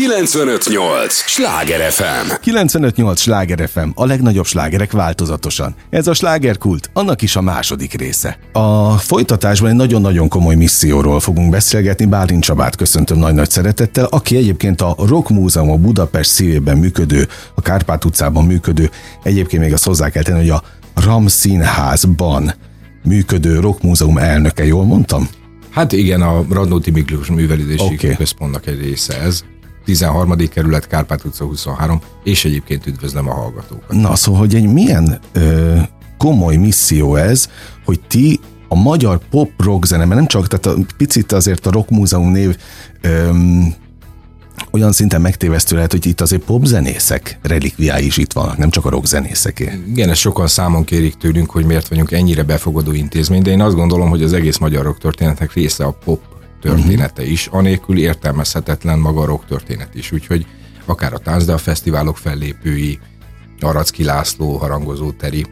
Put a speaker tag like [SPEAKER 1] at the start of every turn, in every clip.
[SPEAKER 1] 958! Sláger FM!
[SPEAKER 2] 958! Sláger FM, a legnagyobb slágerek változatosan. Ez a slágerkult, annak is a második része. A folytatásban egy nagyon-nagyon komoly misszióról fogunk beszélgetni. Bálint Csabát köszöntöm nagy-nagy szeretettel, aki egyébként a Rock Múzeum a Budapest szívében működő, a Kárpát utcában működő, egyébként még azt hozzá kell tenni, hogy a Ram Színházban működő Rock Múzeum elnöke, jól mondtam?
[SPEAKER 3] Hát igen, a Radnóti Miklós Művelődési okay. Központnak egy része ez. 13. kerület, Kárpát utca 23, és egyébként üdvözlöm a hallgatókat.
[SPEAKER 2] Na, szóval, hogy egy milyen ö, komoly misszió ez, hogy ti a magyar pop-rock zene, mert nem csak, tehát a, picit azért a Rock Múzeum név ö, olyan szinten megtévesztő lehet, hogy itt azért popzenészek relikviái is itt vannak, nem csak a rockzenészeké.
[SPEAKER 3] Igen, ezt sokan számon kérik tőlünk, hogy miért vagyunk ennyire befogadó intézmény, de én azt gondolom, hogy az egész magyar rock történetnek része a pop története is, anélkül értelmezhetetlen maga a rock történet is. Úgyhogy akár a Táncdal fesztiválok fellépői, Aracki László, harangozó Teri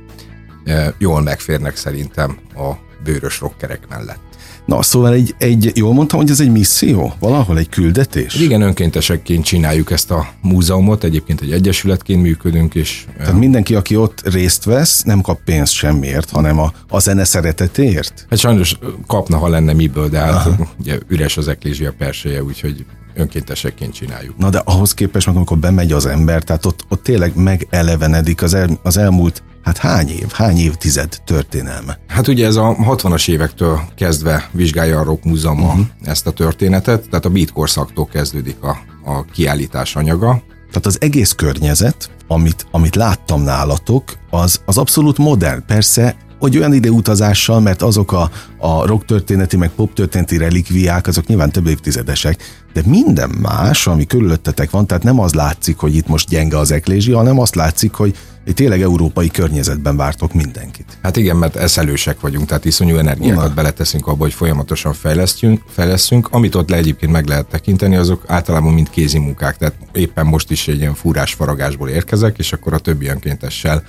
[SPEAKER 3] eh, jól megférnek szerintem a bőrös rockerek mellett.
[SPEAKER 2] Na, szóval egy, egy, jól mondtam, hogy ez egy misszió? Valahol egy küldetés?
[SPEAKER 3] Igen, önkéntesekként csináljuk ezt a múzeumot, egyébként egy egyesületként működünk, és...
[SPEAKER 2] Tehát mindenki, aki ott részt vesz, nem kap pénzt semmiért, hanem a, a zene szeretetéért?
[SPEAKER 3] Hát sajnos kapna, ha lenne miből, de hát Aha. ugye üres az eklézsia perseje, úgyhogy önkéntesekként csináljuk.
[SPEAKER 2] Na de ahhoz képest, amikor bemegy az ember, tehát ott, ott tényleg megelevenedik az, el, az elmúlt Hát hány év, hány évtized történelme?
[SPEAKER 3] Hát ugye ez a 60-as évektől kezdve vizsgálja a Rock Múzeum uh-huh. ezt a történetet, tehát a beat korszaktól kezdődik a, a kiállítás anyaga.
[SPEAKER 2] Tehát az egész környezet, amit, amit láttam nálatok, az, az abszolút modern. Persze hogy olyan ideutazással, mert azok a, a rock történeti, meg pop történeti relikviák, azok nyilván több évtizedesek, de minden más, ami körülöttetek van, tehát nem az látszik, hogy itt most gyenge az eklézsi, hanem azt látszik, hogy egy tényleg európai környezetben vártok mindenkit.
[SPEAKER 3] Hát igen, mert eszelősek vagyunk, tehát iszonyú energiákat Na. beleteszünk abba, hogy folyamatosan fejlesztjünk, fejlesztünk. Amit ott le egyébként meg lehet tekinteni, azok általában mind kézi munkák, tehát éppen most is egy ilyen fúrás faragásból érkezek, és akkor a többi önkéntessel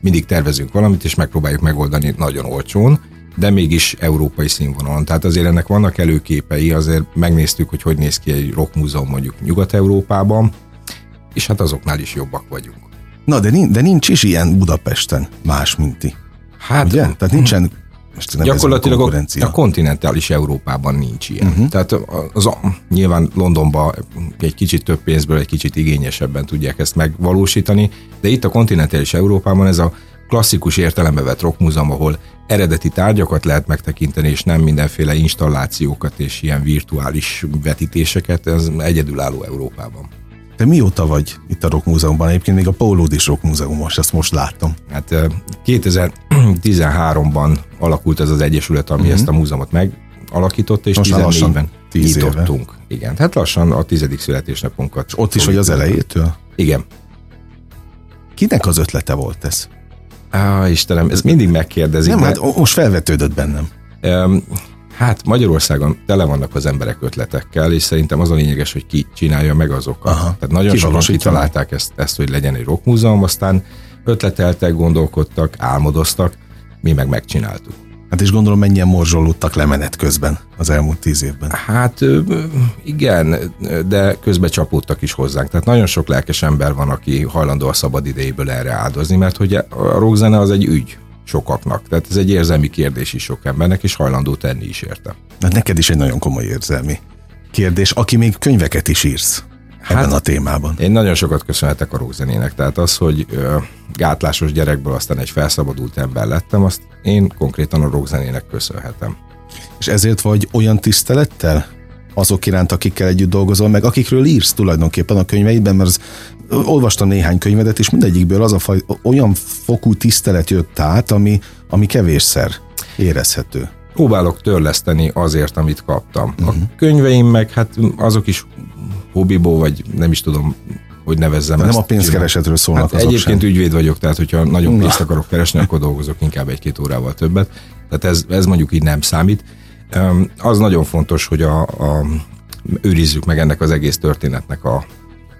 [SPEAKER 3] mindig tervezünk valamit, és megpróbáljuk megoldani nagyon olcsón, de mégis európai színvonalon. Tehát azért ennek vannak előképei, azért megnéztük, hogy hogy néz ki egy rockmúzeum mondjuk Nyugat-Európában, és hát azoknál is jobbak vagyunk.
[SPEAKER 2] Na, de, nincs, de nincs is ilyen Budapesten más, mint ti. Hát, Ugye? Tehát nincsen
[SPEAKER 3] most gyakorlatilag a, a kontinentális Európában nincs ilyen. Uh-huh. Tehát az, nyilván Londonban egy kicsit több pénzből, egy kicsit igényesebben tudják ezt megvalósítani, de itt a kontinentális Európában ez a klasszikus értelembe vett rockmúzeum, ahol eredeti tárgyakat lehet megtekinteni, és nem mindenféle installációkat és ilyen virtuális vetítéseket, ez egyedülálló Európában.
[SPEAKER 2] Te mióta vagy itt a Rock Múzeumban? Egyébként még a Paulód is Rock Múzeumos, ezt most láttam.
[SPEAKER 3] Hát 2013-ban alakult ez az egyesület, ami uh-huh. ezt a múzeumot megalakította, és 14-ben nyitottunk. Éve. Igen, hát lassan a tizedik születésnapunkat. És
[SPEAKER 2] ott is, hogy az elejétől?
[SPEAKER 3] Igen.
[SPEAKER 2] Kinek az ötlete volt ez?
[SPEAKER 3] Á, Istenem, ez mindig megkérdezik.
[SPEAKER 2] Nem, de... hát most felvetődött bennem. Um,
[SPEAKER 3] Hát Magyarországon tele vannak az emberek ötletekkel, és szerintem az a lényeges, hogy ki csinálja meg azokat. Aha. Tehát nagyon sokan kitalálták ezt, ezt, hogy legyen egy rockmúzeum, aztán ötleteltek, gondolkodtak, álmodoztak, mi meg megcsináltuk.
[SPEAKER 2] Hát és gondolom mennyien morzsolódtak le menet közben az elmúlt tíz évben.
[SPEAKER 3] Hát igen, de közben csapódtak is hozzánk. Tehát nagyon sok lelkes ember van, aki hajlandó a szabad idejéből erre áldozni, mert hogy a rockzene az egy ügy sokaknak. Tehát ez egy érzelmi kérdés is sok embernek, és hajlandó tenni is érte.
[SPEAKER 2] Hát neked is egy nagyon komoly érzelmi kérdés, aki még könyveket is írsz ebben hát, a témában.
[SPEAKER 3] Én nagyon sokat köszönhetek a rockzenének, tehát az, hogy ö, gátlásos gyerekből aztán egy felszabadult ember lettem, azt én konkrétan a rockzenének köszönhetem.
[SPEAKER 2] És ezért vagy olyan tisztelettel azok iránt, akikkel együtt dolgozol, meg akikről írsz tulajdonképpen a könyveidben, mert az, olvastam néhány könyvedet, és mindegyikből az a faj, olyan fokú tisztelet jött át, ami, ami kevésszer érezhető.
[SPEAKER 3] Próbálok törleszteni azért, amit kaptam. Uh-huh. A mhm. könyveim meg, hát azok is hobbiból, vagy nem is tudom, hogy nevezzem
[SPEAKER 2] De ezt. Nem a pénzkeresetről szólnak
[SPEAKER 3] hát Egyébként sem. ügyvéd vagyok, tehát hogyha nagyon pénzt akarok keresni, akkor dolgozok inkább egy-két órával többet. Tehát ez, ez mondjuk így nem számít. Az nagyon fontos, hogy a, a, őrizzük meg ennek az egész történetnek a,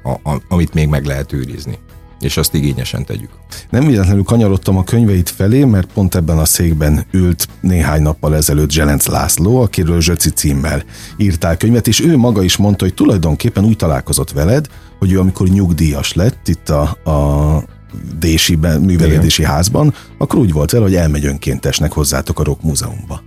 [SPEAKER 3] a, a, amit még meg lehet őrizni. és azt igényesen tegyük.
[SPEAKER 2] Nem véletlenül kanyarodtam a könyveit felé, mert pont ebben a székben ült néhány nappal ezelőtt Zselenc László, akiről Zsöci címmel írtál könyvet, és ő maga is mondta, hogy tulajdonképpen úgy találkozott veled, hogy ő amikor nyugdíjas lett itt a, a Dési művelődési házban, akkor úgy volt vele, hogy elmegy önkéntesnek hozzátok a Rock Múzeumba.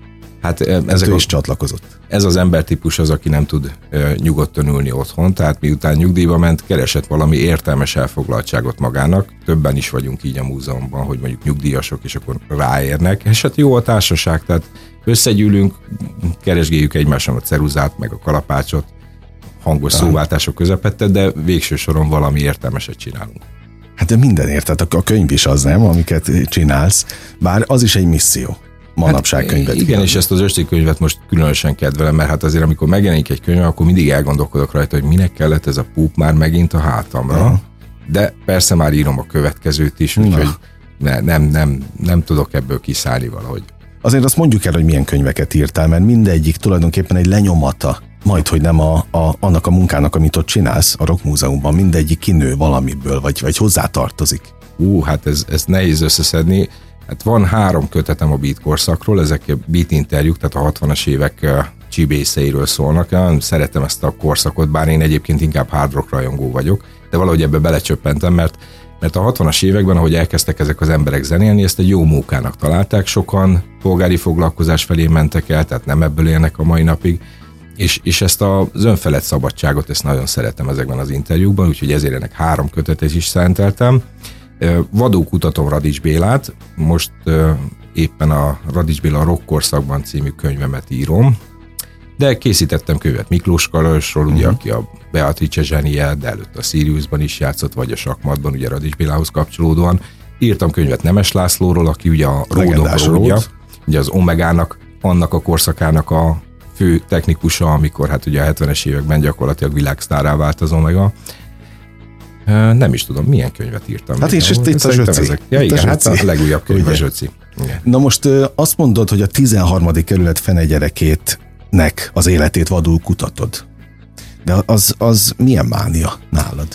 [SPEAKER 2] Hát ezek is csatlakozott.
[SPEAKER 3] Ez az embertípus az, aki nem tud e, nyugodtan ülni otthon, tehát miután nyugdíjba ment, keresett valami értelmes elfoglaltságot magának. Többen is vagyunk így a múzeumban, hogy mondjuk nyugdíjasok, és akkor ráérnek. És hát jó a társaság, tehát összegyűlünk, keresgéljük egymáson a ceruzát, meg a kalapácsot, hangos szóváltások közepette, de végső soron valami értelmeset csinálunk.
[SPEAKER 2] Hát de minden érted, a könyv is az nem, amiket csinálsz, bár az is egy misszió manapság hát, könyvet.
[SPEAKER 3] Igen, és ezt az östi könyvet most különösen kedvelem, mert hát azért amikor megjelenik egy könyv, akkor mindig elgondolkodok rajta, hogy minek kellett ez a púp már megint a hátamra. Uh-huh. De persze már írom a következőt is, úgyhogy ne, nem, nem, nem tudok ebből kiszállni valahogy.
[SPEAKER 2] Azért azt mondjuk el, hogy milyen könyveket írtál, mert mindegyik tulajdonképpen egy lenyomata majd, hogy nem a, a, annak a munkának, amit ott csinálsz a Rock Múzeumban, mindegyik kinő valamiből, vagy, vagy hozzátartozik.
[SPEAKER 3] Ú, hát ez, ez nehéz összeszedni. Hát van három kötetem a beat korszakról, ezek beat interjúk, tehát a 60-as évek csibészeiről szólnak. Szeretem ezt a korszakot, bár én egyébként inkább hard rock rajongó vagyok, de valahogy ebbe belecsöppentem, mert mert a 60-as években, ahogy elkezdtek ezek az emberek zenélni, ezt egy jó mókának találták, sokan polgári foglalkozás felé mentek el, tehát nem ebből élnek a mai napig, és, és ezt az önfelett szabadságot, ezt nagyon szeretem ezekben az interjúkban, úgyhogy ezért ennek három kötetet is szenteltem. Vadó kutatom Radics Bélát, most éppen a Radics Béla Rockkorszakban című könyvemet írom, de készítettem könyvet Miklós Karosról, ugye, uh-huh. aki a Beatrice zsenie, de előtt a Siriusban is játszott, vagy a sakmatban, ugye Radics Bélához kapcsolódóan. Írtam könyvet Nemes Lászlóról, aki ugye a Ródok ugye az Omegának, annak a korszakának a fő technikusa, amikor hát ugye a 70-es években gyakorlatilag világsztárá vált az Omega. Nem is tudom, milyen könyvet írtam.
[SPEAKER 2] Hát és itt, itt a Zsöci. Ezek.
[SPEAKER 3] Ja itt igen, a hát a legújabb könyv a Zsöci.
[SPEAKER 2] Igen. Na most azt mondod, hogy a 13. kerület fene gyerekétnek az életét vadul kutatod. De az, az milyen mánia nálad?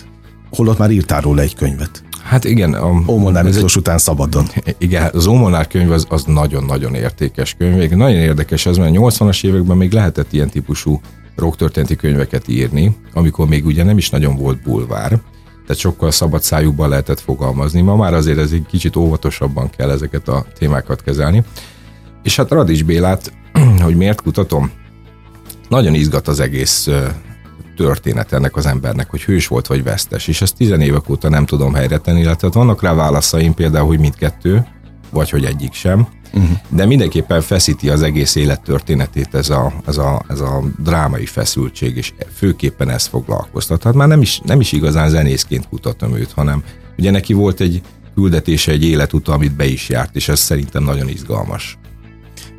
[SPEAKER 2] Holott már írtál róla egy könyvet.
[SPEAKER 3] Hát igen.
[SPEAKER 2] A, Ómolnár Miklós után szabadon.
[SPEAKER 3] Igen, az Ómolnár könyv az, az nagyon-nagyon értékes könyv. Még nagyon érdekes ez, mert a 80-as években még lehetett ilyen típusú rocktörténeti könyveket írni, amikor még ugye nem is nagyon volt bulvár, tehát sokkal szabad szájúban lehetett fogalmazni. Ma már azért ez egy kicsit óvatosabban kell ezeket a témákat kezelni. És hát Radics Bélát, hogy miért kutatom, nagyon izgat az egész történet ennek az embernek, hogy hős volt vagy vesztes, és ezt tizen évek óta nem tudom helyre tenni, illetve vannak rá válaszaim például, hogy mindkettő, vagy hogy egyik sem, uh-huh. de mindenképpen feszíti az egész élettörténetét ez a, ez, a, ez a drámai feszültség, és főképpen ez foglalkoztat. Hát már nem is, nem is igazán zenészként kutatom őt, hanem ugye neki volt egy küldetése, egy életuta, amit be is járt, és ez szerintem nagyon izgalmas.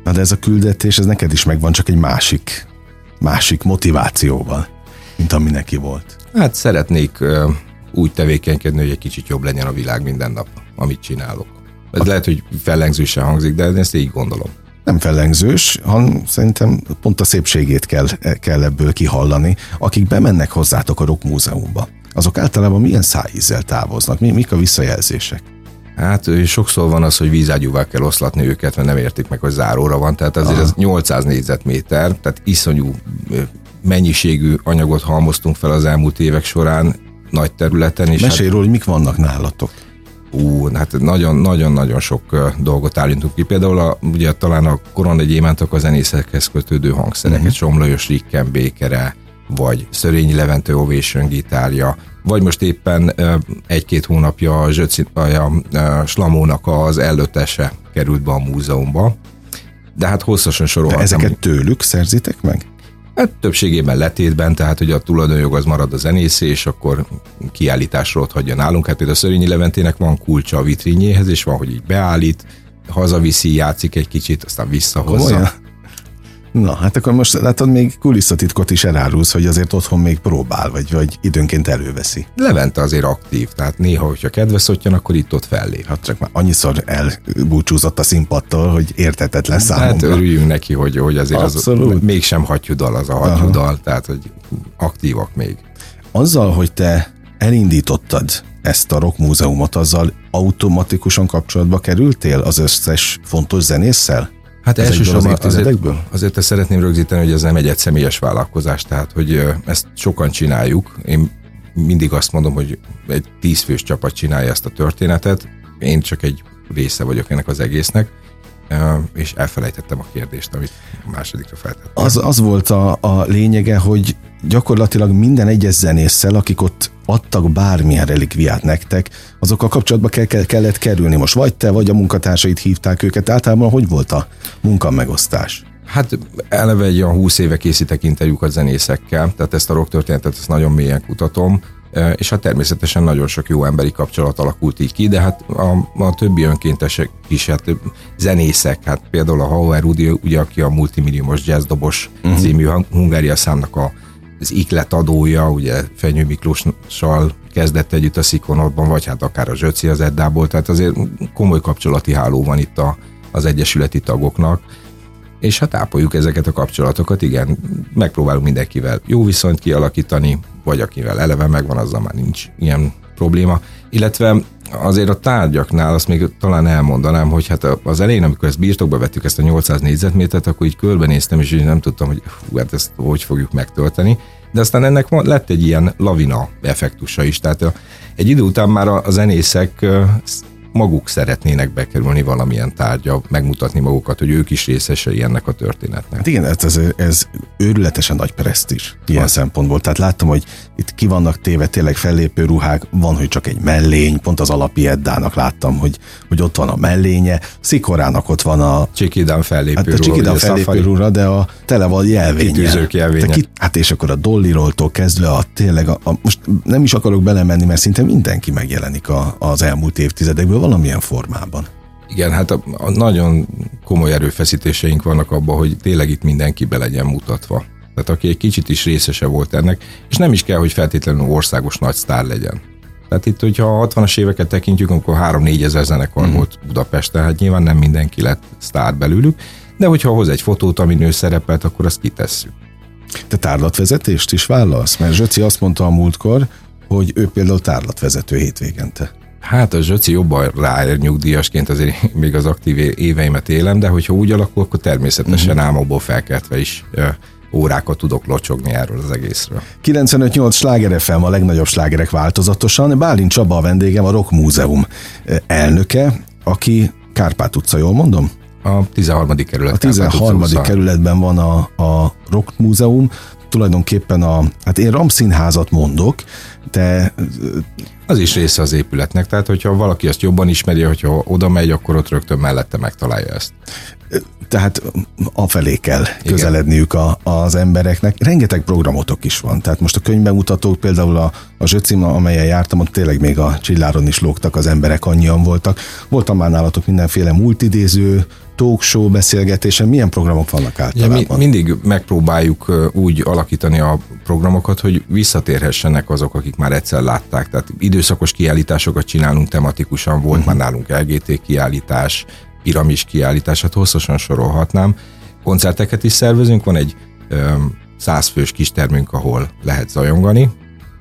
[SPEAKER 2] Na de ez a küldetés, ez neked is megvan, csak egy másik, másik motivációval mint ami neki volt.
[SPEAKER 3] Hát szeretnék úgy tevékenykedni, hogy egy kicsit jobb legyen a világ minden nap, amit csinálok. Ez a... lehet, hogy fellengzősen hangzik, de ezt így gondolom.
[SPEAKER 2] Nem fellengzős, hanem szerintem pont a szépségét kell, kell ebből kihallani. Akik bemennek hozzátok a Rock Múzeumba, azok általában milyen szájízzel távoznak? Mi, mik a visszajelzések?
[SPEAKER 3] Hát sokszor van az, hogy vízágyúvá kell oszlatni őket, mert nem értik meg, hogy záróra van, tehát azért Aha. ez 800 négyzetméter, tehát iszonyú mennyiségű anyagot halmoztunk fel az elmúlt évek során nagy területen.
[SPEAKER 2] És Mesélj hát, róla, hogy mik vannak nálatok.
[SPEAKER 3] Ú, hát nagyon-nagyon-nagyon sok dolgot állítunk ki. Például a, ugye talán a Korona gyémántok a zenészekhez kötődő hangszereket, uh-huh. Somlajos Rikken békere, vagy Szörényi Levente Ovation gitárja, vagy most éppen egy-két hónapja a, Zsöci, a, a Slamónak az ellötese került be a múzeumba. De hát hosszasan sorolhatom.
[SPEAKER 2] De ezeket tőlük szerzitek meg?
[SPEAKER 3] Hát többségében letétben, tehát hogy a tulajdonjog az marad a zenészé, és akkor kiállításra ott hagyja nálunk. Hát például a Szörényi Leventének van kulcsa a vitrínjéhez, és van, hogy így beállít, hazaviszi, játszik egy kicsit, aztán visszahozza. Komolyan?
[SPEAKER 2] Na, hát akkor most látod, még kulisszatitkot is elárulsz, hogy azért otthon még próbál, vagy, vagy időnként előveszi.
[SPEAKER 3] Levente azért aktív, tehát néha, hogyha kedve szottyan, akkor itt-ott fellép.
[SPEAKER 2] Hát csak már annyiszor elbúcsúzott a színpadtól, hogy értetetlen hát számomra.
[SPEAKER 3] Hát örüljünk neki, hogy, hogy azért Abszolút. az mégsem hattyudal az a hattyudal, tehát hogy aktívak még.
[SPEAKER 2] Azzal, hogy te elindítottad ezt a Rock Múzeumot, azzal automatikusan kapcsolatba kerültél az összes fontos zenésszel?
[SPEAKER 3] Hát elsősorban azért, azért ezt szeretném rögzíteni, hogy ez nem egy egyszemélyes vállalkozás, tehát hogy ezt sokan csináljuk. Én mindig azt mondom, hogy egy tízfős csapat csinálja ezt a történetet, én csak egy része vagyok ennek az egésznek, és elfelejtettem a kérdést, amit a másodikra feltettem.
[SPEAKER 2] Az, az volt a, a lényege, hogy gyakorlatilag minden egyes zenésszel, akik ott adtak bármilyen relikviát nektek, azokkal kapcsolatba kell, kell, kellett kerülni. Most vagy te, vagy a munkatársait hívták őket. Általában hogy volt a munkamegosztás?
[SPEAKER 3] Hát eleve egy olyan 20 éve készítek interjúkat zenészekkel, tehát ezt a rock történetet ezt nagyon mélyen kutatom, és hát természetesen nagyon sok jó emberi kapcsolat alakult így ki, de hát a, a többi önkéntesek is, hát zenészek, hát például a Hauer Rudi, ugye, aki a multimilliómos jazzdobos uh-huh. című Hungária számnak a, az iklet adója, ugye Fenyő Miklóssal kezdett együtt a Szikonotban, vagy hát akár a Zsöci az Eddából, tehát azért komoly kapcsolati háló van itt a, az egyesületi tagoknak, és hát ápoljuk ezeket a kapcsolatokat, igen, megpróbálunk mindenkivel jó viszonyt kialakítani, vagy akivel eleve megvan, azzal már nincs ilyen probléma. Illetve azért a tárgyaknál azt még talán elmondanám, hogy hát az elején, amikor ezt birtokba vettük, ezt a 800 négyzetmétert, akkor így körbenéztem, és így nem tudtam, hogy hú, hát ezt hogy fogjuk megtölteni. De aztán ennek lett egy ilyen lavina effektusa is. Tehát egy idő után már a zenészek maguk szeretnének bekerülni valamilyen tárgya, megmutatni magukat, hogy ők is részesei ennek a történetnek.
[SPEAKER 2] Hát igen, ez, ez őrületesen nagy presztis ilyen az. szempontból. Tehát láttam, hogy itt ki vannak téve tényleg fellépő ruhák, van, hogy csak egy mellény, pont az alapi Eddának láttam, hogy, hogy ott van a mellénye, Szikorának ott van a...
[SPEAKER 3] Csikidán fellépő hát, a
[SPEAKER 2] Csikidán fellépő ruha, de a tele van jelvénye.
[SPEAKER 3] Jelvénye. Ki,
[SPEAKER 2] hát és akkor a Dolliroltól kezdve a tényleg, a, a, most nem is akarok belemenni, mert szinte mindenki megjelenik a, az elmúlt évtizedekből valamilyen formában.
[SPEAKER 3] Igen, hát a, a nagyon komoly erőfeszítéseink vannak abban, hogy tényleg itt mindenki be legyen mutatva. Tehát aki egy kicsit is részese volt ennek, és nem is kell, hogy feltétlenül országos nagy sztár legyen. Tehát itt, hogyha a 60-as éveket tekintjük, akkor 3-4 ezer zenekar mm. volt Budapesten, hát nyilván nem mindenki lett sztár belőlük, de hogyha hoz egy fotót, ami nő szerepelt, akkor azt kitesszük.
[SPEAKER 2] Te tárlatvezetést is válasz? Mert Zsöci azt mondta a múltkor, hogy ő például tárlatvezető hétvégente.
[SPEAKER 3] Hát a Zsöci jobban ráér nyugdíjasként, azért még az aktív éveimet élem, de hogyha úgy alakul, akkor természetesen uh-huh. álmokból felkeltve is órákat tudok locsogni erről az egészről.
[SPEAKER 2] 95-8 Sláger FM a legnagyobb slágerek változatosan. Bálint Csaba a vendégem, a Rock Múzeum elnöke, aki Kárpát utca, jól mondom?
[SPEAKER 3] A 13. kerület.
[SPEAKER 2] A 13. kerületben van a, a Rock Múzeum, tulajdonképpen a, hát én Ramszínházat mondok, de...
[SPEAKER 3] Az is része az épületnek, tehát hogyha valaki azt jobban ismeri, hogyha oda megy, akkor ott rögtön mellette megtalálja ezt.
[SPEAKER 2] Tehát afelé kell Igen. közeledniük a, az embereknek. Rengeteg programotok is van. Tehát most a könyvbemutatók, például a, a Zsöcima, amelyen jártam, ott tényleg még a csilláron is lógtak az emberek, annyian voltak. Voltam már nálatok mindenféle multidéző, talk show beszélgetésen, milyen programok vannak általában? Ja, mi,
[SPEAKER 3] mindig megpróbáljuk úgy alakítani a programokat, hogy visszatérhessenek azok, akik már egyszer látták. Tehát időszakos kiállításokat csinálunk tematikusan, volt uh-huh. már nálunk LGT kiállítás, piramis kiállítás, hát hosszasan sorolhatnám. Koncerteket is szervezünk, van egy százfős kistermünk, ahol lehet zajongani.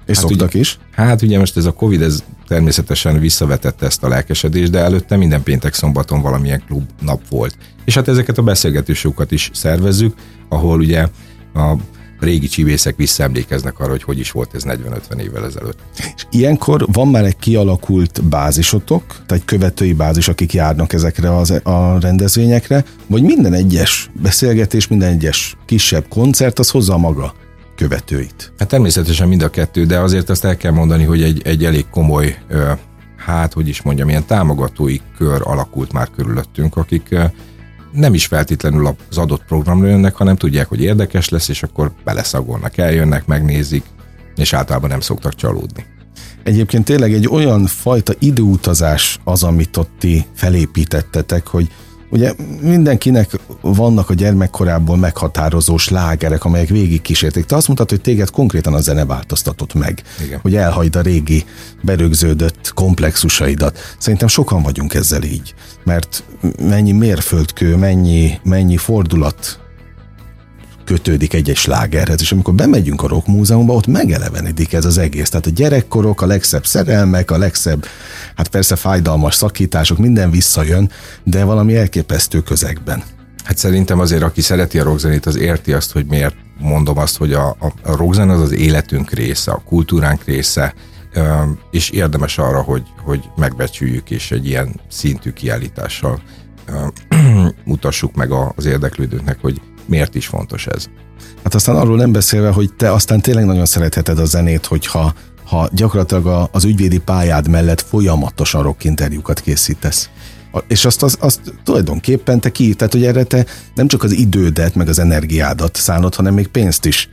[SPEAKER 2] És hát szoktak
[SPEAKER 3] ugye,
[SPEAKER 2] is?
[SPEAKER 3] Hát ugye most ez a Covid, ez természetesen visszavetette ezt a lelkesedést, de előtte minden péntek szombaton valamilyen klub nap volt. És hát ezeket a beszélgetősokat is szervezzük, ahol ugye a régi csivészek visszaemlékeznek arra, hogy hogy is volt ez 40-50 évvel ezelőtt.
[SPEAKER 2] És ilyenkor van már egy kialakult bázisotok, tehát egy követői bázis, akik járnak ezekre az, a rendezvényekre, vagy minden egyes beszélgetés, minden egyes kisebb koncert, az hozza maga követőit?
[SPEAKER 3] Hát természetesen mind a kettő, de azért azt el kell mondani, hogy egy, egy elég komoly, hát hogy is mondjam, ilyen támogatói kör alakult már körülöttünk, akik nem is feltétlenül az adott programra jönnek, hanem tudják, hogy érdekes lesz, és akkor beleszagolnak, eljönnek, megnézik, és általában nem szoktak csalódni.
[SPEAKER 2] Egyébként tényleg egy olyan fajta időutazás az, amit ott ti felépítettetek, hogy Ugye mindenkinek vannak a gyermekkorából meghatározó slágerek, amelyek végig kísérték. Te azt mondtad, hogy téged konkrétan a zene változtatott meg, Igen. hogy elhagyd a régi berögződött komplexusaidat. Szerintem sokan vagyunk ezzel így, mert mennyi mérföldkő, mennyi, mennyi fordulat kötődik egy-egy slágerhez, és amikor bemegyünk a Rock Múzeumban, ott megelevenedik ez az egész. Tehát a gyerekkorok, a legszebb szerelmek, a legszebb, hát persze fájdalmas szakítások, minden visszajön, de valami elképesztő közegben.
[SPEAKER 3] Hát szerintem azért, aki szereti a rockzenét, az érti azt, hogy miért mondom azt, hogy a, a, a rockzen az az életünk része, a kultúránk része, és érdemes arra, hogy, hogy megbecsüljük, és egy ilyen szintű kiállítással mutassuk meg az érdeklődőknek, hogy miért is fontos ez.
[SPEAKER 2] Hát aztán arról nem beszélve, hogy te aztán tényleg nagyon szeretheted a zenét, hogyha ha gyakorlatilag az ügyvédi pályád mellett folyamatosan rock interjúkat készítesz. És azt, azt, azt tulajdonképpen te ki, tehát hogy erre te nem csak az idődet, meg az energiádat szánod, hanem még pénzt is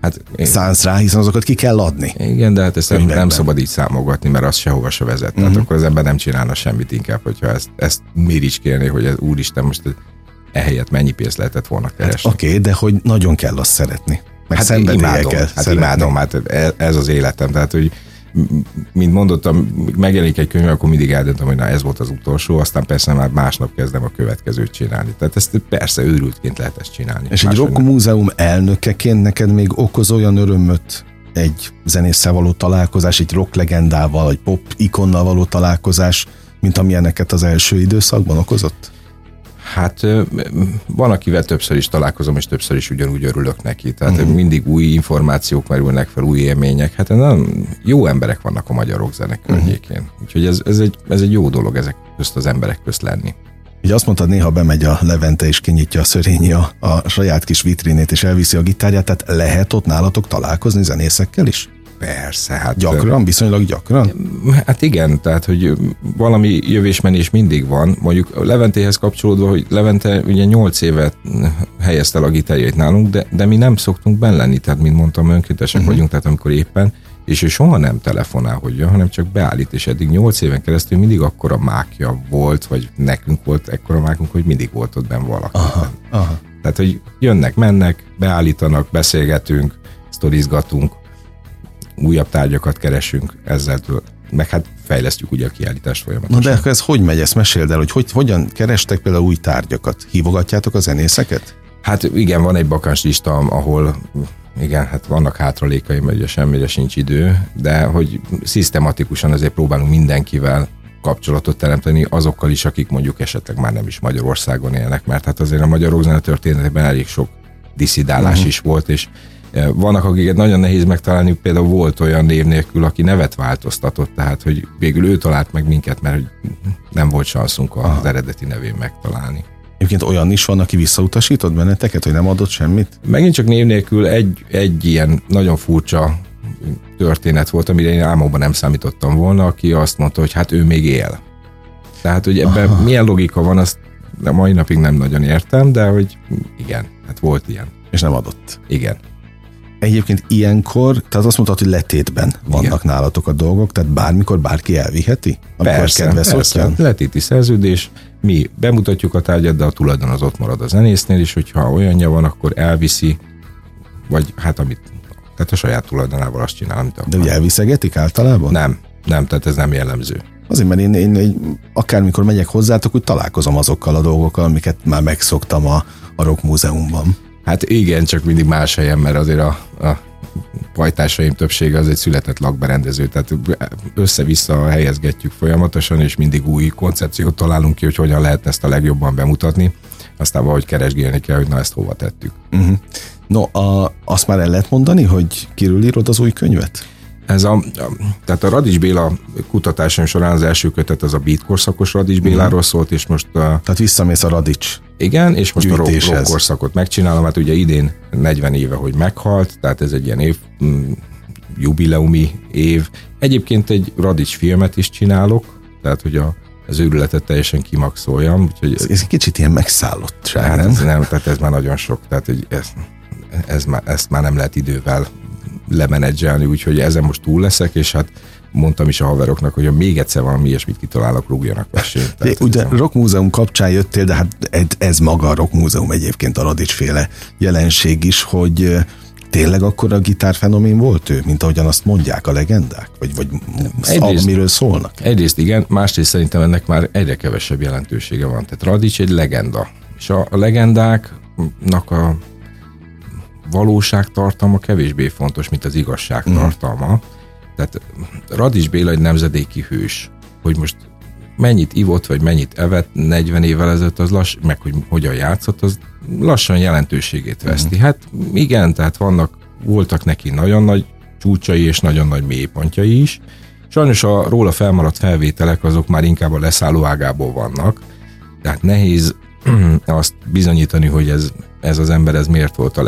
[SPEAKER 2] hát, szánsz rá, hiszen azokat ki kell adni.
[SPEAKER 3] Igen, de hát ezt nem, nem szabad így számogatni, mert az sehova se vezet. Uh-huh. Tehát mhm. akkor az ember nem csinálna semmit inkább, hogyha ezt, ezt kérni, hogy ez, úristen, most ehelyett mennyi pénzt lehetett volna hát keresni.
[SPEAKER 2] Hát, Oké, okay, de hogy nagyon kell azt szeretni. Meg hát imádom, kell
[SPEAKER 3] hát imádom, hát ez az életem. Tehát, hogy mint mondottam, megjelenik egy könyv, akkor mindig eldöntöm, hogy na ez volt az utolsó, aztán persze már másnap kezdem a következőt csinálni. Tehát ezt persze őrültként lehet ezt csinálni.
[SPEAKER 2] És egy rock múzeum elnökeként neked még okoz olyan örömöt egy zenésszel való találkozás, egy rock legendával, egy pop ikonnal való találkozás, mint amilyeneket az első időszakban okozott?
[SPEAKER 3] Hát van, akivel többször is találkozom, és többször is ugyanúgy örülök neki. Tehát uh-huh. mindig új információk merülnek fel, új élmények. Hát nagyon jó emberek vannak a magyar rockzenek uh-huh. környékén. Úgyhogy ez, ez, egy, ez egy jó dolog ezek közt az emberek közt lenni.
[SPEAKER 2] Ugye azt mondtad, néha bemegy a Levente és kinyitja a szörényi a, a saját kis vitrinét és elviszi a gitárját, tehát lehet ott nálatok találkozni zenészekkel is?
[SPEAKER 3] Persze, hát...
[SPEAKER 2] Gyakran, viszonylag gyakran?
[SPEAKER 3] Hát igen, tehát, hogy valami jövésmenés mindig van. Mondjuk Leventéhez kapcsolódva, hogy Levente ugye 8 évet helyezte el a gitárjait nálunk, de, de mi nem szoktunk benne lenni, tehát mint mondtam, önkéntesek uh-huh. vagyunk, tehát amikor éppen, és ő soha nem telefonál, hogy jön, hanem csak beállít, és eddig 8 éven keresztül mindig akkora mákja volt, vagy nekünk volt ekkora mákunk, hogy mindig volt ott benne valaki. Aha, aha. Tehát, hogy jönnek, mennek, beállítanak, beszélgetünk, sztorizgatunk, újabb tárgyakat keresünk ezzel, meg hát fejlesztjük ugye a kiállítást folyamatosan.
[SPEAKER 2] Na de akkor ez hogy megy? Ezt meséld el, hogy, hogy hogyan kerestek például új tárgyakat? Hívogatjátok a zenészeket?
[SPEAKER 3] Hát igen, van egy bakáns lista, ahol igen, hát vannak hátralékai, mert ugye semmire sincs idő, de hogy szisztematikusan azért próbálunk mindenkivel kapcsolatot teremteni azokkal is, akik mondjuk esetleg már nem is Magyarországon élnek, mert hát azért a magyar zene történetében elég sok diszidálás uh-huh. is volt, és vannak, akiket nagyon nehéz megtalálni, például volt olyan név nélkül, aki nevet változtatott, tehát hogy végül ő talált meg minket, mert nem volt szanszunk az Aha. eredeti nevén megtalálni.
[SPEAKER 2] Egyébként olyan is van, aki visszautasított benneteket, hogy nem adott semmit?
[SPEAKER 3] Megint csak név nélkül egy, egy ilyen nagyon furcsa történet volt, amire én álmokban nem számítottam volna, aki azt mondta, hogy hát ő még él. Tehát, hogy ebben Aha. milyen logika van, azt a mai napig nem nagyon értem, de hogy igen, hát volt ilyen.
[SPEAKER 2] És nem adott.
[SPEAKER 3] Igen.
[SPEAKER 2] Egyébként ilyenkor, tehát azt mondtad, hogy letétben vannak Igen. nálatok a dolgok, tehát bármikor bárki elviheti?
[SPEAKER 3] Persze, persze. Letéti szerződés, mi bemutatjuk a tárgyat, de a tulajdon az ott marad a zenésznél, és hogyha olyanja van, akkor elviszi, vagy hát amit, tehát a saját tulajdonával azt csinál, amit akar.
[SPEAKER 2] De ugye elviszegetik általában?
[SPEAKER 3] Nem, nem, tehát ez nem jellemző.
[SPEAKER 2] Azért, mert én, én, én akármikor megyek hozzátok, úgy találkozom azokkal a dolgokkal, amiket már megszoktam a, a Rock Múzeumban.
[SPEAKER 3] Hát igen, csak mindig más helyen, mert azért a, a pajtásaim többsége az egy született lakberendező, tehát össze-vissza helyezgetjük folyamatosan, és mindig új koncepciót találunk ki, hogy hogyan lehet ezt a legjobban bemutatni. Aztán valahogy keresgélni kell, hogy na ezt hova tettük. Uh-huh.
[SPEAKER 2] No, a, azt már el lehet mondani, hogy kiről írod az új könyvet?
[SPEAKER 3] Ez a, tehát a Radics Béla kutatásom során az első kötet az a beat korszakos Radics mhm. Béláról szólt, és most... A,
[SPEAKER 2] tehát visszamész a Radics
[SPEAKER 3] Igen, és most gyűjtéshez. a rock, rock korszakot megcsinálom, hát ugye idén 40 éve, hogy meghalt, tehát ez egy ilyen év, mm, jubileumi év. Egyébként egy Radics filmet is csinálok, tehát hogy a, az őrületet teljesen kimaxoljam. Úgyhogy,
[SPEAKER 2] ez, ez egy kicsit ilyen megszállott,
[SPEAKER 3] hát nem? Ez nem, tehát ez már nagyon sok, tehát hogy ez, ez már, ezt már nem lehet idővel lemenedzselni, úgyhogy ezen most túl leszek, és hát mondtam is a haveroknak, hogy ha még egyszer valami ilyesmit kitalálok, rúgjanak versenyt.
[SPEAKER 2] Ugye a Rock Múzeum kapcsán jöttél, de hát ez maga a Rock Múzeum egyébként a Radicsféle jelenség is, hogy tényleg akkor a gitárfenomén volt ő, mint ahogyan azt mondják a legendák? Vagy, vagy egyrészt, miről szólnak?
[SPEAKER 3] Egyrészt igen, másrészt szerintem ennek már egyre kevesebb jelentősége van. Tehát Radics egy legenda. És a, a legendáknak a valóságtartalma kevésbé fontos, mint az igazságtartalma. Mm. Tehát Radics Béla egy nemzedéki hős, hogy most mennyit ivott, vagy mennyit evett 40 évvel ezelőtt, az lass, meg hogy hogyan játszott, az lassan jelentőségét veszti. Mm. Hát igen, tehát vannak, voltak neki nagyon nagy csúcsai és nagyon nagy mélypontjai is. Sajnos a róla felmaradt felvételek azok már inkább a leszálló ágából vannak, tehát nehéz azt bizonyítani, hogy ez, ez az ember ez miért volt a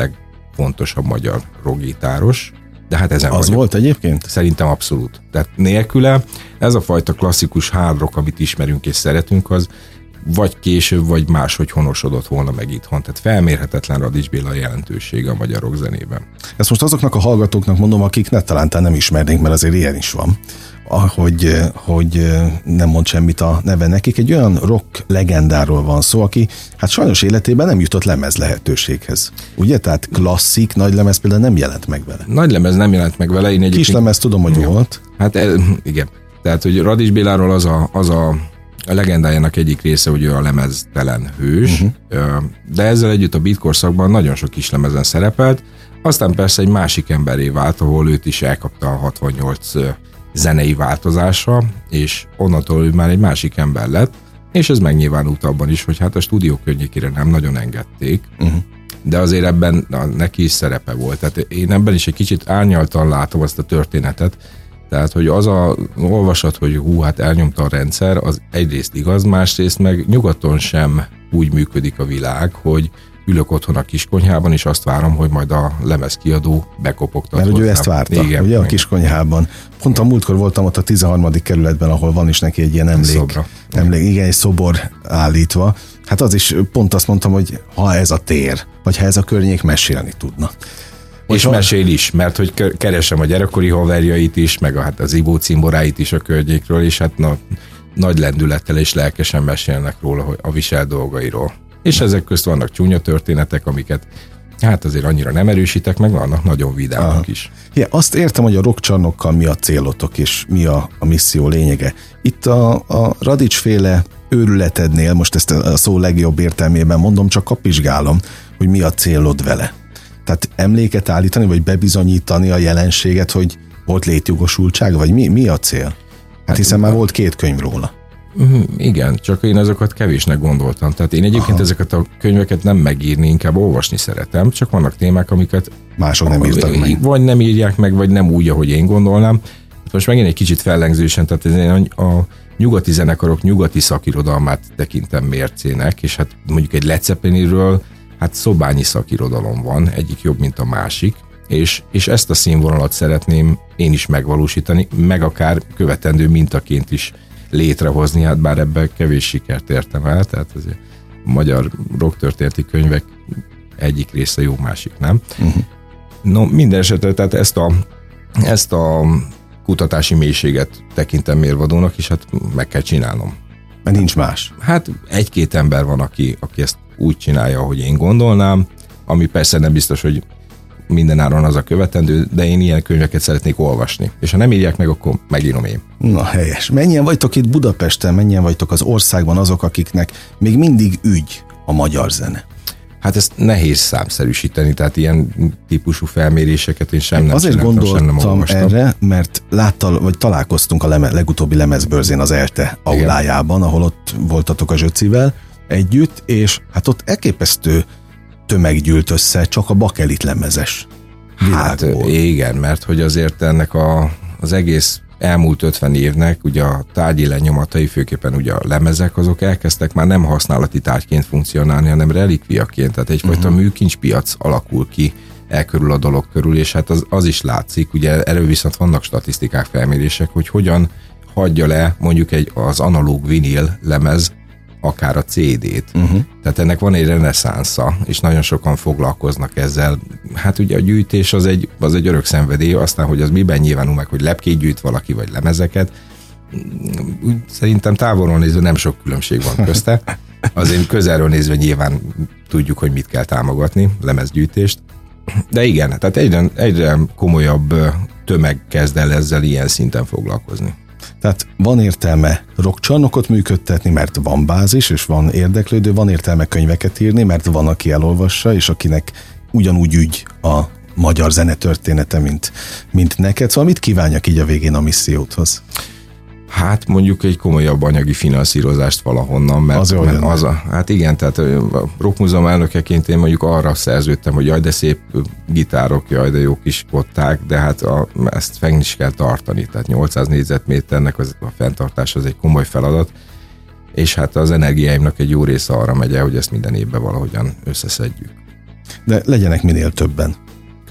[SPEAKER 3] legfontosabb magyar roggitáros, de hát ezen
[SPEAKER 2] Az vagyok. volt egyébként?
[SPEAKER 3] Szerintem abszolút. Tehát nélküle ez a fajta klasszikus hard rock, amit ismerünk és szeretünk, az vagy később, vagy máshogy honosodott volna meg itthon. Tehát felmérhetetlen Radics Béla jelentősége a magyar rock zenében.
[SPEAKER 2] Ezt most azoknak a hallgatóknak mondom, akik ne talán nem ismernénk, mert azért ilyen is van hogy, hogy nem mond semmit a neve nekik. Egy olyan rock legendáról van szó, aki hát sajnos életében nem jutott lemez lehetőséghez. Ugye? Tehát klasszik nagy lemez például nem jelent meg vele.
[SPEAKER 3] Nagy lemez nem jelent meg vele. Én
[SPEAKER 2] Kis lemez tudom, hogy volt.
[SPEAKER 3] Hát igen. Tehát, hogy Radis Béláról az a, az a a legendájának egyik része, hogy ő a lemeztelen hős, uh-huh. de ezzel együtt a beat korszakban nagyon sok kis lemezen szerepelt, aztán persze egy másik emberé vált, ahol őt is elkapta a 68 zenei változásra, és onnantól ő már egy másik ember lett, és ez megnyilvánult abban is, hogy hát a stúdió környékére nem nagyon engedték, uh-huh. de azért ebben na, neki is szerepe volt. Tehát én ebben is egy kicsit árnyaltan látom azt a történetet, tehát, hogy az a olvasat, hogy hú, hát elnyomta a rendszer, az egyrészt igaz, másrészt meg nyugaton sem úgy működik a világ, hogy ülök otthon a kiskonyhában, és azt várom, hogy majd a lemez kiadó bekopogtat.
[SPEAKER 2] Mert ugye ő ezt várta, igen, ugye a kiskonyhában. Pont a múltkor voltam ott a 13. kerületben, ahol van is neki egy ilyen emlék. Szobra. emlék igen, egy szobor állítva. Hát az is pont azt mondtam, hogy ha ez a tér, vagy ha ez a környék mesélni tudna.
[SPEAKER 3] És mesél is, mert hogy keresem a gyerekkori haverjait is, meg a, hát az Ibó cimboráit is a környékről, és hát na, nagy lendülettel és lelkesen mesélnek róla, hogy a visel dolgairól. És ezek közt vannak csúnya történetek, amiket hát azért annyira nem erősítek, meg vannak nagyon vidámak is.
[SPEAKER 2] Ja, azt értem, hogy a rockcsarnokkal mi a célotok, és mi a, a misszió lényege. Itt a, a Radics féle őrületednél, most ezt a szó legjobb értelmében mondom, csak kapizsgálom, hogy mi a célod vele. Tehát emléket állítani, vagy bebizonyítani a jelenséget, hogy volt létjogosultság, vagy mi, mi a cél? Hát, hát hiszen már volt két könyv róla.
[SPEAKER 3] Mhm, igen, csak én azokat kevésnek gondoltam. Tehát én egyébként Aha. ezeket a könyveket nem megírni, inkább olvasni szeretem, csak vannak témák, amiket
[SPEAKER 2] mások nem írtak meg.
[SPEAKER 3] Vagy nem írják meg, vagy nem úgy, ahogy én gondolnám. Most megint egy kicsit fellengzősen, tehát én a nyugati zenekarok nyugati szakirodalmát tekintem mércének, és hát mondjuk egy Lecepeniről hát szobányi szakirodalom van, egyik jobb, mint a másik, és, és ezt a színvonalat szeretném én is megvalósítani, meg akár követendő mintaként is létrehozni, hát bár ebben kevés sikert értem el, tehát azért a magyar rocktörténeti könyvek egyik része jó, másik nem. Uh-huh. No, minden esetre, tehát ezt a, ezt a kutatási mélységet tekintem mérvadónak, és hát meg kell csinálnom.
[SPEAKER 2] Mert nincs más.
[SPEAKER 3] Hát egy-két ember van, aki, aki ezt úgy csinálja, ahogy én gondolnám, ami persze nem biztos, hogy mindenáron az a követendő, de én ilyen könyveket szeretnék olvasni. És ha nem írják meg, akkor megírom én.
[SPEAKER 2] Na helyes. Mennyien vagytok itt Budapesten, mennyien vagytok az országban azok, akiknek még mindig ügy a magyar zene?
[SPEAKER 3] Hát ezt nehéz számszerűsíteni, tehát ilyen típusú felméréseket én sem nem
[SPEAKER 2] Azért gondoltam sem nem erre, mert láttal, vagy találkoztunk a leme, legutóbbi lemezbőrzén az ELTE aulájában, ahol ott voltatok a Zsöcivel együtt, és hát ott elképesztő tömeg gyűlt össze csak a bakelit lemezes
[SPEAKER 3] Hát igen, mert hogy azért ennek a, az egész elmúlt 50 évnek ugye a tárgyi lenyomatai, főképpen ugye a lemezek, azok elkezdtek már nem használati tárgyként funkcionálni, hanem relikviaként, tehát egyfajta uh-huh. műkincspiac alakul ki el körül a dolog körül, és hát az, az is látszik, ugye erről viszont vannak statisztikák, felmérések, hogy hogyan hagyja le mondjuk egy, az analóg vinil lemez akár a CD-t. Uh-huh. Tehát ennek van egy reneszánsza, és nagyon sokan foglalkoznak ezzel. Hát ugye a gyűjtés az egy, az egy örök szenvedély, aztán, hogy az miben nyilvánul meg, hogy lepkét gyűjt valaki, vagy lemezeket, szerintem távolról nézve nem sok különbség van közte. Azért közelről nézve nyilván tudjuk, hogy mit kell támogatni, lemezgyűjtést. De igen, tehát egyre, egyre komolyabb tömeg kezd el ezzel ilyen szinten foglalkozni.
[SPEAKER 2] Tehát van értelme rockcsarnokot működtetni, mert van bázis, és van érdeklődő, van értelme könyveket írni, mert van, aki elolvassa, és akinek ugyanúgy ügy a magyar zene története, mint, mint neked. Szóval mit kívánjak így a végén a misszióthoz?
[SPEAKER 3] Hát mondjuk egy komolyabb anyagi finanszírozást valahonnan, mert
[SPEAKER 2] az,
[SPEAKER 3] mert az a, hát igen, tehát a Rock Múzeum elnökeként én mondjuk arra szerződtem, hogy jaj, de szép gitárok, jaj, de jó kis kották, de hát a, ezt fenn is kell tartani, tehát 800 négyzetméternek az, a fenntartás az egy komoly feladat, és hát az energiáimnak egy jó része arra megy el, hogy ezt minden évben valahogyan összeszedjük.
[SPEAKER 2] De legyenek minél többen.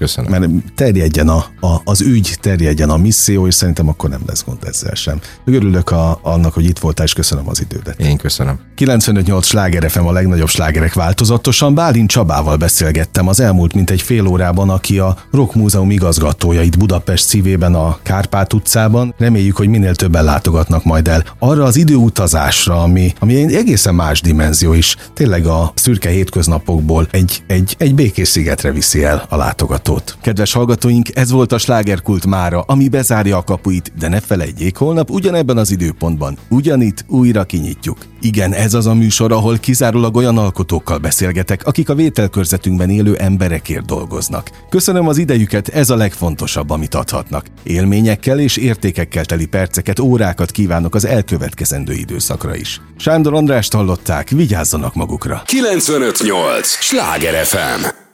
[SPEAKER 3] Köszönöm.
[SPEAKER 2] Mert terjedjen a, a, az ügy, terjedjen a misszió, és szerintem akkor nem lesz gond ezzel sem. Örülök a, annak, hogy itt voltál, és köszönöm az idődet.
[SPEAKER 3] Én köszönöm.
[SPEAKER 2] 95-8 sláger FM a legnagyobb slágerek változatosan. Bálint Csabával beszélgettem az elmúlt mint egy fél órában, aki a Rock Múzeum igazgatója itt Budapest szívében a Kárpát utcában. Reméljük, hogy minél többen látogatnak majd el arra az időutazásra, ami, ami egy egészen más dimenzió is. Tényleg a szürke hétköznapokból egy, egy, egy békés szigetre viszi el a látogató hallgatót. Kedves hallgatóink, ez volt a slágerkult mára, ami bezárja a kapuit, de ne felejtjék, holnap ugyanebben az időpontban, ugyanitt újra kinyitjuk. Igen, ez az a műsor, ahol kizárólag olyan alkotókkal beszélgetek, akik a vételkörzetünkben élő emberekért dolgoznak. Köszönöm az idejüket, ez a legfontosabb, amit adhatnak. Élményekkel és értékekkel teli perceket, órákat kívánok az elkövetkezendő időszakra is. Sándor Andrást hallották, vigyázzanak magukra.
[SPEAKER 1] 958! Sláger FM!